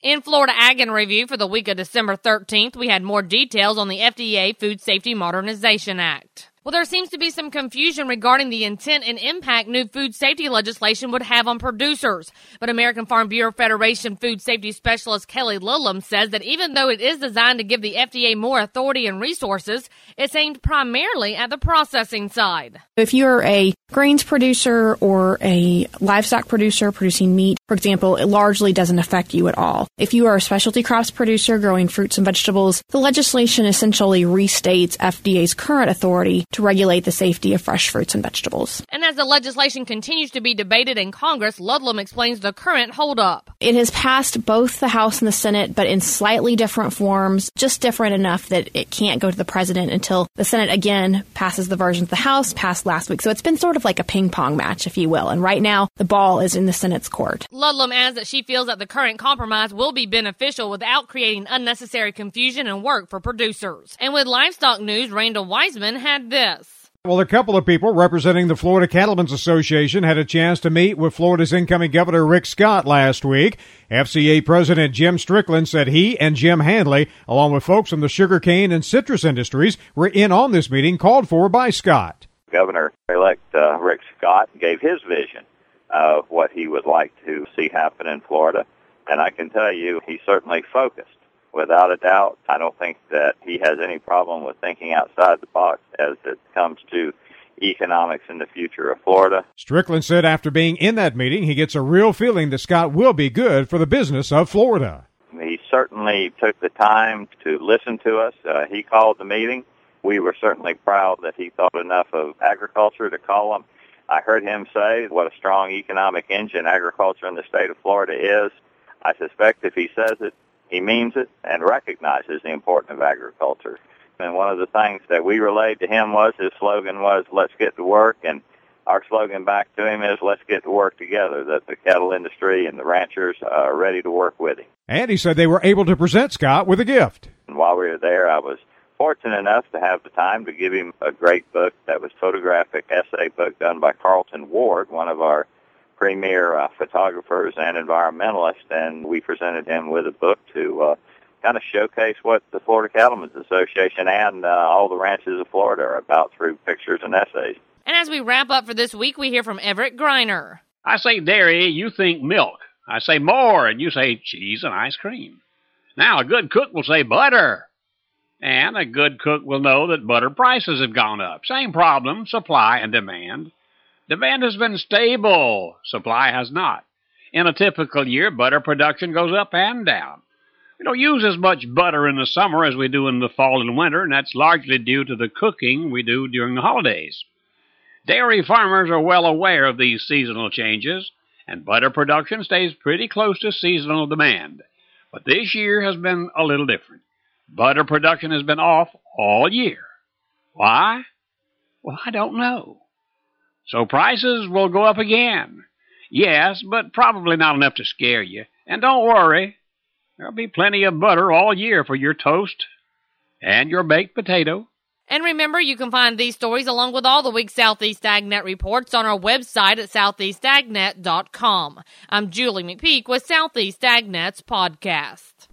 In Florida Ag in Review for the week of December 13th, we had more details on the FDA Food Safety Modernization Act. Well, there seems to be some confusion regarding the intent and impact new food safety legislation would have on producers. But American Farm Bureau Federation food safety specialist Kelly Ludlam says that even though it is designed to give the FDA more authority and resources, it's aimed primarily at the processing side. If you're a grains producer or a livestock producer producing meat, for example, it largely doesn't affect you at all. If you are a specialty crops producer growing fruits and vegetables, the legislation essentially restates FDA's current authority to regulate the safety of fresh fruits and vegetables. And as the legislation continues to be debated in Congress, Ludlam explains the current holdup. It has passed both the House and the Senate, but in slightly different forms, just different enough that it can't go to the president until the Senate again passes the version of the House passed last week. So it's been sort of like a ping pong match, if you will. And right now, the ball is in the Senate's court. Ludlam adds that she feels that the current compromise will be beneficial without creating unnecessary confusion and work for producers. And with livestock news, Randall Wiseman had this this. Well, a couple of people representing the Florida Cattlemen's Association had a chance to meet with Florida's incoming Governor Rick Scott last week. FCA President Jim Strickland said he and Jim Handley, along with folks from the sugarcane and citrus industries, were in on this meeting called for by Scott. Governor elect uh, Rick Scott gave his vision of what he would like to see happen in Florida. And I can tell you, he's certainly focused without a doubt. I don't think that he has any problem with thinking outside the box as it comes to economics in the future of Florida. Strickland said after being in that meeting, he gets a real feeling that Scott will be good for the business of Florida. He certainly took the time to listen to us. Uh, he called the meeting. We were certainly proud that he thought enough of agriculture to call him. I heard him say what a strong economic engine agriculture in the state of Florida is. I suspect if he says it, he means it and recognizes the importance of agriculture. And one of the things that we relayed to him was his slogan was, let's get to work. And our slogan back to him is, let's get to work together, that the cattle industry and the ranchers are ready to work with him. And he said they were able to present Scott with a gift. And while we were there, I was fortunate enough to have the time to give him a great book that was photographic essay book done by Carlton Ward, one of our premier uh, photographers and environmentalists, and we presented him with a book to uh, kind of showcase what the Florida Cattlemen's Association and uh, all the ranches of Florida are about through pictures and essays. And as we wrap up for this week, we hear from Everett Griner. I say dairy, you think milk. I say more, and you say cheese and ice cream. Now, a good cook will say butter. And a good cook will know that butter prices have gone up. Same problem, supply and demand. Demand has been stable, supply has not. In a typical year, butter production goes up and down. We don't use as much butter in the summer as we do in the fall and winter, and that's largely due to the cooking we do during the holidays. Dairy farmers are well aware of these seasonal changes, and butter production stays pretty close to seasonal demand. But this year has been a little different. Butter production has been off all year. Why? Well, I don't know. So prices will go up again. Yes, but probably not enough to scare you. And don't worry, there'll be plenty of butter all year for your toast and your baked potato. And remember, you can find these stories along with all the week's Southeast AgNet reports on our website at southeastagnet.com. I'm Julie McPeak with Southeast AgNet's podcast.